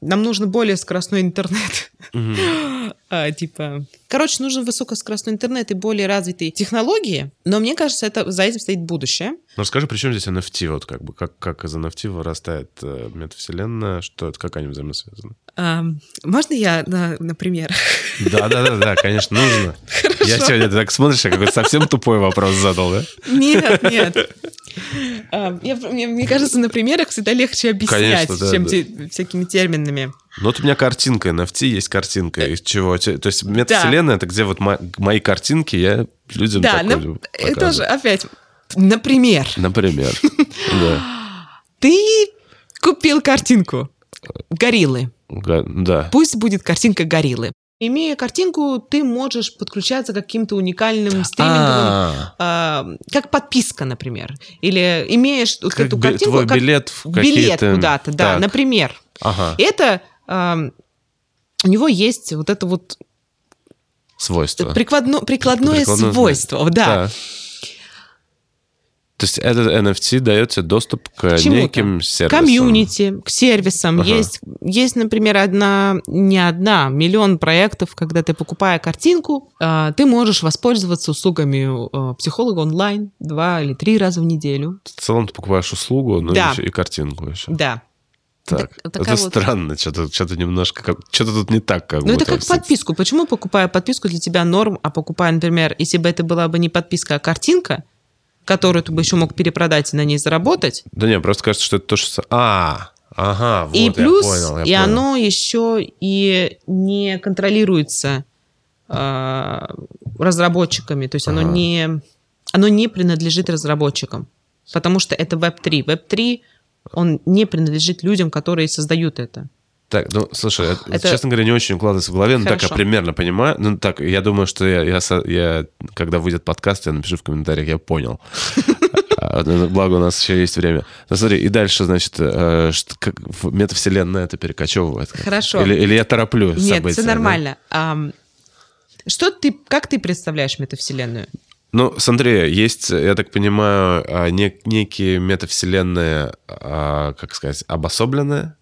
Нам нужен более скоростной интернет. А, типа, короче, нужен высокоскоростной интернет и более развитые технологии. Но мне кажется, это за этим стоит будущее. Ну расскажи, при чем здесь NFT? Вот как бы, как, как из NFT вырастает э, метавселенная, что это, как они взаимосвязаны? А, Можно я, на- например? Да-да-да, конечно, нужно. Я сегодня ты так смотришь, я какой-то совсем тупой вопрос задал, да? Нет, нет. А, я- мне, мне кажется, на примерах всегда легче объяснять, Конечно, да, чем да. те- всякими терминами. Ну вот у меня картинка, NFT есть картинка, из чего? То есть метавселенная, это где вот мо- мои картинки я людям Да, ну, это тоже опять, например, Например. Да. ты купил картинку гориллы. Да. Пусть будет картинка гориллы. Имея картинку, ты можешь подключаться к каким-то уникальным стриминговым, А, а, как подписка, например. Или имеешь вот как эту картинку, твой как билет в билет куда-то, да, Так, например. Ага, Это ам, у него есть вот это вот свойства. прикладно- прикладное Прикладное, свойство, да. Да. То есть этот NFT дает тебе доступ к Чему-то. неким сервисам. комьюнити, к сервисам. Ага. Есть, есть, например, одна, не одна, миллион проектов, когда ты, покупая картинку, а, ты можешь воспользоваться услугами а, психолога онлайн два или три раза в неделю. В целом ты покупаешь услугу, ну Да. и картинку еще. Да. Так, Так- это вот- странно, что-то, что-то немножко, как, что-то тут не так, как Ну, это как подписку. Почему покупая подписку для тебя норм, а покупая, например, если бы это была бы не подписка, а картинка, которую ты бы еще мог перепродать и на ней заработать, Да не, просто кажется, что это то, что... А, ага, вот, и я плюс, понял, я и понял. оно еще и не контролируется э, разработчиками, то есть оно Ага. не оно не принадлежит разработчикам, потому что это Web3. Web3 он не принадлежит людям, которые создают это. Так, ну, слушай, это, Это- честно говоря, не очень укладывается в голове, но так я Хорошо. примерно понимаю. Ну, так, я думаю, что я, я, я- когда выйдет подкаст, я напишу в комментариях, я понял. А, ну, Благо, у нас еще есть время. Ну, смотри, и дальше, значит, э, как метавселенная это перекочевывает. Хорошо. Или, или я тороплю Нет, события, все да? нормально. Что ты, как ты представляешь метавселенную? Ну, смотри, есть, я так понимаю, а, не- некие метавселенные, а, как сказать, обособленные,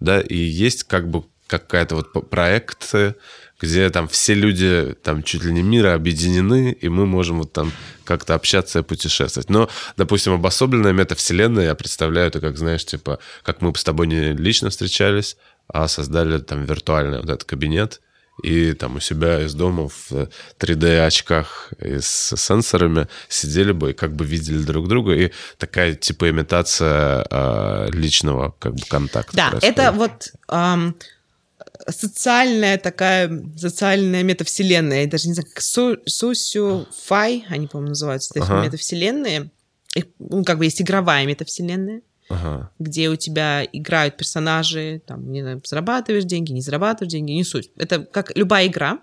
да, и есть как бы какая-то вот п- проекты, где там все люди там чуть ли не мира объединены, и мы можем вот там как-то общаться и путешествовать. Но, допустим, обособленная метавселенная, я представляю это как, знаешь, типа, как мы с тобой не лично встречались, а создали там виртуальный вот этот кабинет, и там у себя из дома в 3D-очках и с сенсорами сидели бы и как бы видели друг друга, и такая типа имитация а, личного как бы контакта. Да, происходит. это вот ам, социальная такая, социальная метавселенная. Я даже не знаю, как со, социофай, они, по-моему, называются, эти Ага. метавселенные. Их, ну, как бы есть игровая метавселенная, Ага. где у тебя играют персонажи, там, не знаю, зарабатываешь деньги, не зарабатываешь деньги, не суть. Это как любая игра.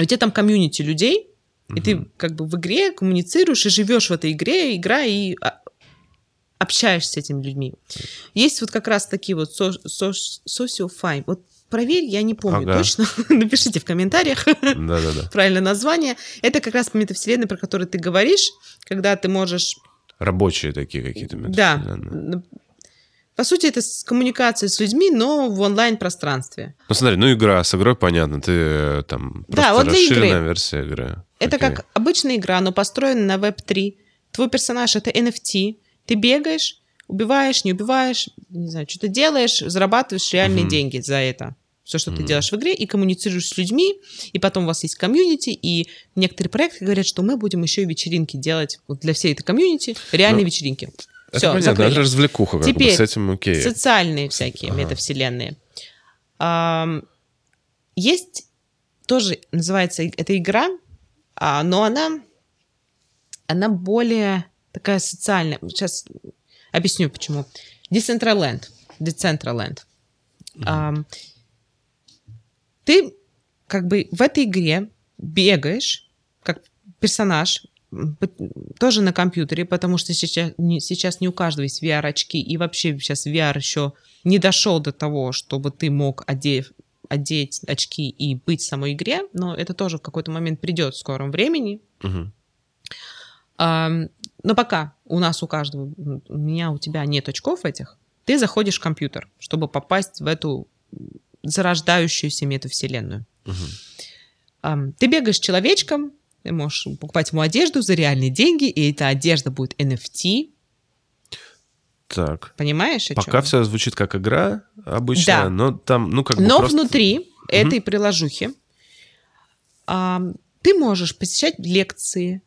У тебя там комьюнити людей, и ты как бы в игре коммуницируешь и живешь в этой игре, игра и а, общаешься с этими людьми. Есть вот как раз такие вот со- со- sociofy. Вот проверь, я не помню Ага. точно. Напишите в комментариях Да-да-да. правильное название. Это как раз метавселенная, про которую ты говоришь, когда ты можешь Рабочие такие какие-то да. метавселенные. н- По сути, это коммуникация с людьми, но в онлайн-пространстве. Ну смотри, ну игра, с игрой понятно, ты э, там Да, просто вот для игры. расширенная версия игры. Это Окей. как обычная игра, но построена на Web3. Твой персонаж — это NFT. Ты бегаешь, убиваешь, не убиваешь, не знаю, что-то делаешь, зарабатываешь реальные Мгм. деньги за это. Все, что ты Мгм. делаешь в игре, и коммуницируешь с людьми, и потом у вас есть комьюнити, и некоторые проекты говорят, что мы будем еще и вечеринки делать вот для всей этой комьюнити, реальные Ну, вечеринки. Это Все, понятно, это развлекуха, как бы Теперь с этим окей. Социальные всякие Ага. метавселенные. Ам, есть тоже, называется эта игра, а, но она, она более такая социальная. Сейчас объясню, почему. Decentraland. Decentraland. Ам, ты как бы в этой игре бегаешь, как персонаж, тоже на компьютере, потому что сейчас не, сейчас не у каждого есть VR-очки, и вообще сейчас VR еще не дошел до того, чтобы ты мог одеть, одеть очки и быть в самой игре, но это тоже в какой-то момент придет в скором времени. Мгм. Ам, но пока у нас у каждого, у меня, у тебя нет очков этих, ты заходишь в компьютер, чтобы попасть в эту зарождающуюся метавселенную. Ам, ты бегаешь с человечком, ты можешь покупать ему одежду за реальные деньги, и эта одежда будет NFT, Так. понимаешь? Пока все звучит как игра обычная, Да. но там, ну, как бы Но просто- внутри этой приложухи ам, ты можешь посещать лекции,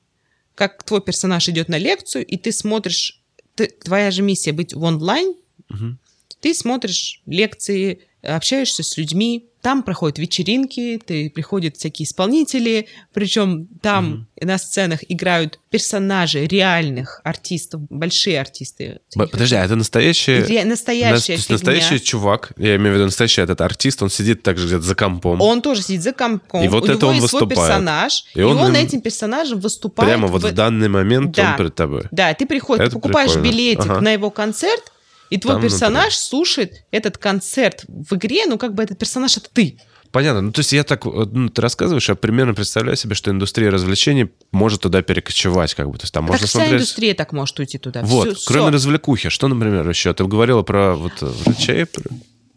как твой персонаж идет на лекцию, и ты смотришь, ты- твоя же миссия быть в онлайн, Мгм. ты смотришь лекции, общаешься с людьми, там проходят вечеринки, ты приходят всякие исполнители, причем там на сценах играют персонажи реальных артистов, большие артисты. Б- Подожди, а это настоящий... Ре- нас- настоящая то есть настоящий чувак, я имею в виду настоящий этот артист, он сидит также где-то за компом. Он тоже сидит за компом. И вот у это него он есть свой выступает. персонаж, И и, он он, им- этим персонажем выступает. Прямо вот в данный момент Да. он перед тобой. Да, ты приходишь, Это ты покупаешь прикольно. билетик Ага. на его концерт, и твой Там персонаж слушает этот концерт в игре, ну как бы этот персонаж это ты. Понятно. Ну, то есть я так, ну, ты рассказываешь, я примерно представляю себе, что индустрия развлечений может туда перекочевать, как бы. То есть там так можно вся смотреть... индустрия так может уйти туда. Вот, Всё- кроме всё. развлекухи, что, например, еще? Ты говорила про вот э, врачей?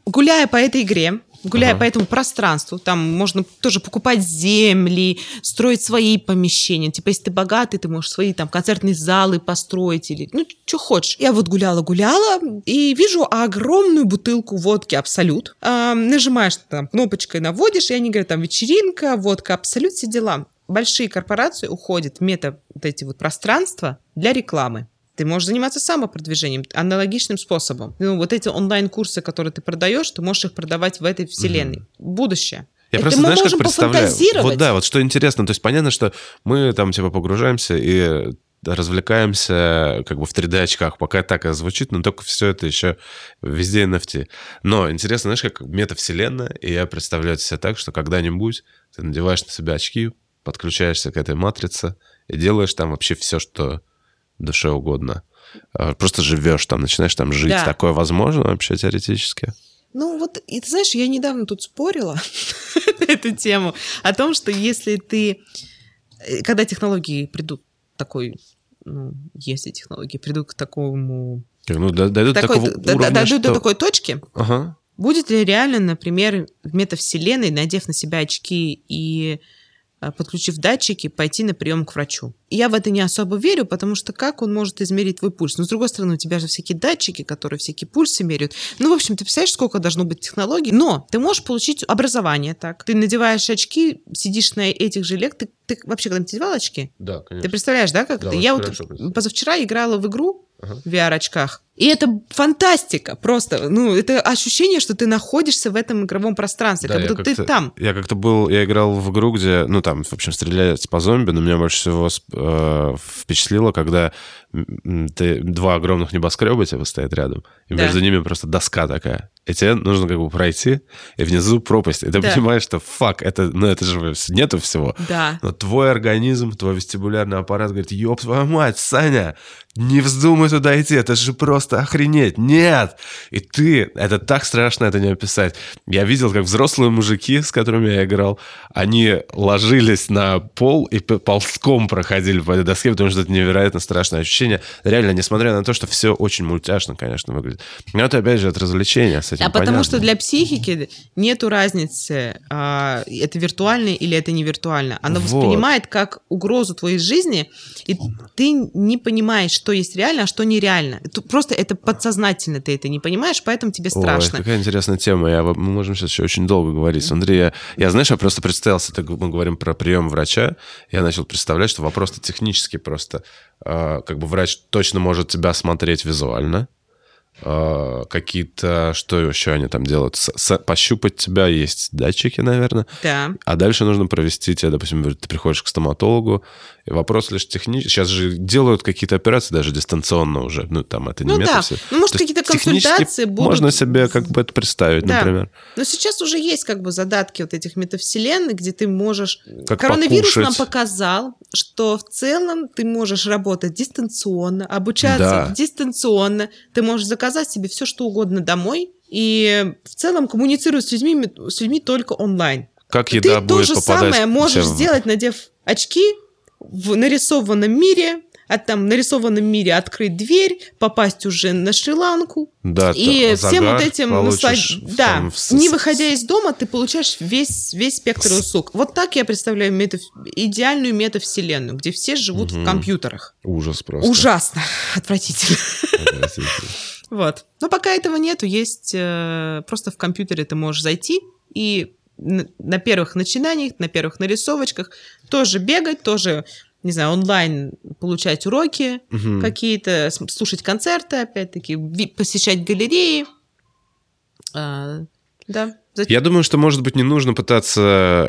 гуляя по этой игре, гуляя Ага. по этому пространству, там можно тоже покупать земли, строить свои помещения. Типа, если ты богатый, ты можешь свои там концертные залы построить или, ну, что хочешь. Я вот гуляла-гуляла и вижу огромную бутылку водки «Абсолют». А, нажимаешь там кнопочкой, наводишь, и они говорят, там, вечеринка, водка «Абсолют», все дела. Большие корпорации уходят в мета вот эти вот пространства для рекламы. Ты можешь заниматься самопродвижением аналогичным способом. Ну, вот эти онлайн-курсы, которые ты продаешь, ты можешь их продавать в этой вселенной. Будущее. Я Это просто, знаешь, как представляю? Вот да, вот что интересно. То есть понятно, что мы там типа погружаемся и развлекаемся как бы в 3D-очках. Пока так и звучит, но только все это еще везде NFT. Но интересно, знаешь, как метавселенная, и я представляю себе так, что когда-нибудь ты надеваешь на себя очки, подключаешься к этой матрице и делаешь там вообще все, что душе угодно. А, Просто живешь там, начинаешь там жить. Да. Такое возможно вообще теоретически? Ну вот, и ты знаешь, я недавно тут спорила на эту тему о том, что если ты, э, когда технологии придут такой, ну, если технологии придут к такому, Ну, дойдут до такого д- уровня, дойдут до такой точки, Ага. Будет ли реально, например, в метавселенной, надев на себя очки и подключив датчики, пойти на прием к врачу? Я в это не особо верю, потому что как он может измерить твой пульс? Но, с другой стороны, у тебя же всякие датчики, которые всякие пульсы меряют. Ну, в общем, ты представляешь, сколько должно быть технологий? Но ты можешь получить образование так. Ты надеваешь очки, сидишь на этих же лек. Ты, ты вообще когда-нибудь надевал очки? Да, Ты конечно. представляешь, да, как Да, это? Я вот позавчера играла в игру Ага. в VR-очках. И это фантастика просто. Ну, это ощущение, что ты находишься в этом игровом пространстве, Да, как будто ты как-то- там. Я как-то был, я играл в игру, где, ну, там, в общем, стреляется по зомби, но меня больше всего э, впечатлило, когда ты, два огромных небоскреба тебе стоят рядом, и Да. между ними просто доска такая. И тебе нужно как бы пройти, и внизу пропасть. И ты Да. понимаешь, что фак, это, ну, это же нету всего. Да. Но твой организм, твой вестибулярный аппарат говорит, ёб твою мать, Саня, не вздумай туда идти, это же просто охренеть. Нет! И ты, это так страшно, это не описать. Я видел, как взрослые мужики, с которыми я играл, они ложились на пол и ползком проходили по этой доске, потому что это невероятно страшное ощущение. Реально, несмотря на то, что все очень мультяшно, конечно, выглядит. Но это, опять же, от развлечения с этим А потому понятно. что для психики нету разницы, а, это виртуально или это не виртуально. Она Вот. воспринимает как угрозу твоей жизни, и ты не понимаешь, что есть реально, а что нереально. Просто это подсознательно ты это не понимаешь, поэтому тебе Ой, страшно. какая интересная тема. Я, мы можем сейчас еще очень долго говорить. Андрей, я, я, знаешь, я просто представился, так мы говорим про прием врача, я начал представлять, что вопрос-то технически просто. э, как бы врач точно может тебя смотреть визуально. Э, какие-то, что еще они там делают? С- с- пощупать тебя, есть датчики, наверное. Да. А дальше нужно провести тебя, допустим, ты приходишь к стоматологу, вопрос лишь технический. Сейчас же делают какие-то операции даже дистанционно уже. Ну, там это не Ну да. метавсе- Ну, может, То какие-то консультации будут. Можно себе как бы это представить, Да. например. Но сейчас уже есть как бы задатки вот этих метавселенных, где ты можешь... Как Коронавирус нам покушать. показал, что в целом ты можешь работать дистанционно, обучаться Да. дистанционно, ты можешь заказать себе все, что угодно домой, и в целом коммуницировать с людьми, с людьми только онлайн. Как ты еда то будет же попадать самое можешь в- сделать, надев очки в нарисованном мире, а там в нарисованном мире открыть дверь, попасть уже на Шри-Ланку, Да, и всем вот этим в- да, в не выходя из дома, ты получаешь весь, весь спектр услуг. Вот так я представляю мета... идеальную метавселенную, где все живут в Мгм. компьютерах. Ужас просто. Ужасно, отвратительно. Отвратительно. Вот. Но пока этого нету, есть э, просто в компьютере ты можешь зайти и на первых начинаниях, на первых нарисовочках тоже бегать, тоже, не знаю, онлайн получать уроки Мгм. какие-то, слушать концерты, опять-таки, посещать галереи. А, да. Зачем? Я думаю, что, может быть, не нужно пытаться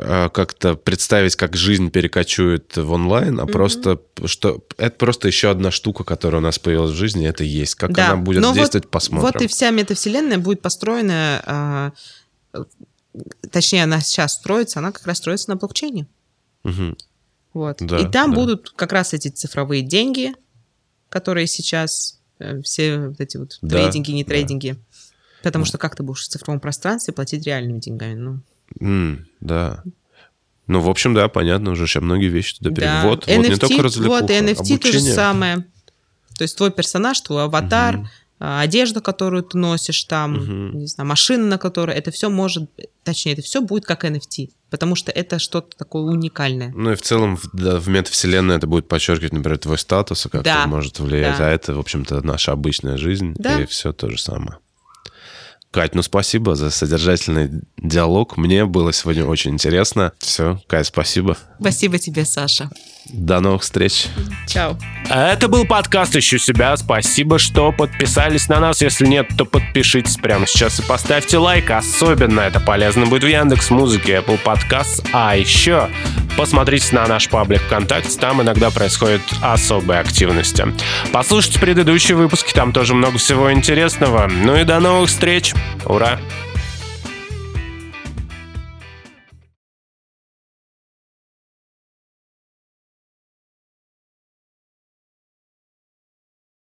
э, как-то представить, как жизнь перекочует в онлайн, а Мгм. просто, что это просто еще одна штука, которая у нас появилась в жизни, это есть. Как Да, она будет но вот- действовать, посмотрим. Вот и вся метавселенная будет построена, э, точнее, она сейчас строится, она как раз строится на блокчейне. Мгм. Вот. Да, и там да. будут как раз эти цифровые деньги, которые сейчас э, все вот эти вот Да, трейдинги, не да. трейдинги. Потому что как ты будешь в цифровом пространстве платить реальными деньгами? Ну, М, да. Ну, в общем, да, понятно, уже сейчас многие вещи туда Да. перевод. Вот NFT, не только развлекуха, вот, и NFT то же обучение. самое. То есть твой персонаж, твой аватар, а, одежда, которую ты носишь там, Мгм. не знаю, машина, на которой, это все может, точнее, это все будет как NFT, потому что это что-то такое уникальное. Ну и в целом в, да, в метавселенной это будет подчеркивать, например, твой статус, и как Да. это может влиять. Да. А это, в общем-то, наша обычная жизнь, Да. и все то же самое. Кать, ну спасибо за содержательный диалог. Мне было сегодня очень интересно. Все, Кать, спасибо. Спасибо тебе, Саша. До новых встреч. Чао. Это был подкаст «Ищу себя». Спасибо, что подписались на нас. Если нет, то подпишитесь прямо сейчас и поставьте лайк. Особенно это полезно будет в Яндекс Музыке, Apple Podcasts. А еще посмотрите на наш паблик ВКонтакте. Там иногда происходят особые активности. Послушайте предыдущие выпуски, там тоже много всего интересного. Ну и до новых встреч. Ура!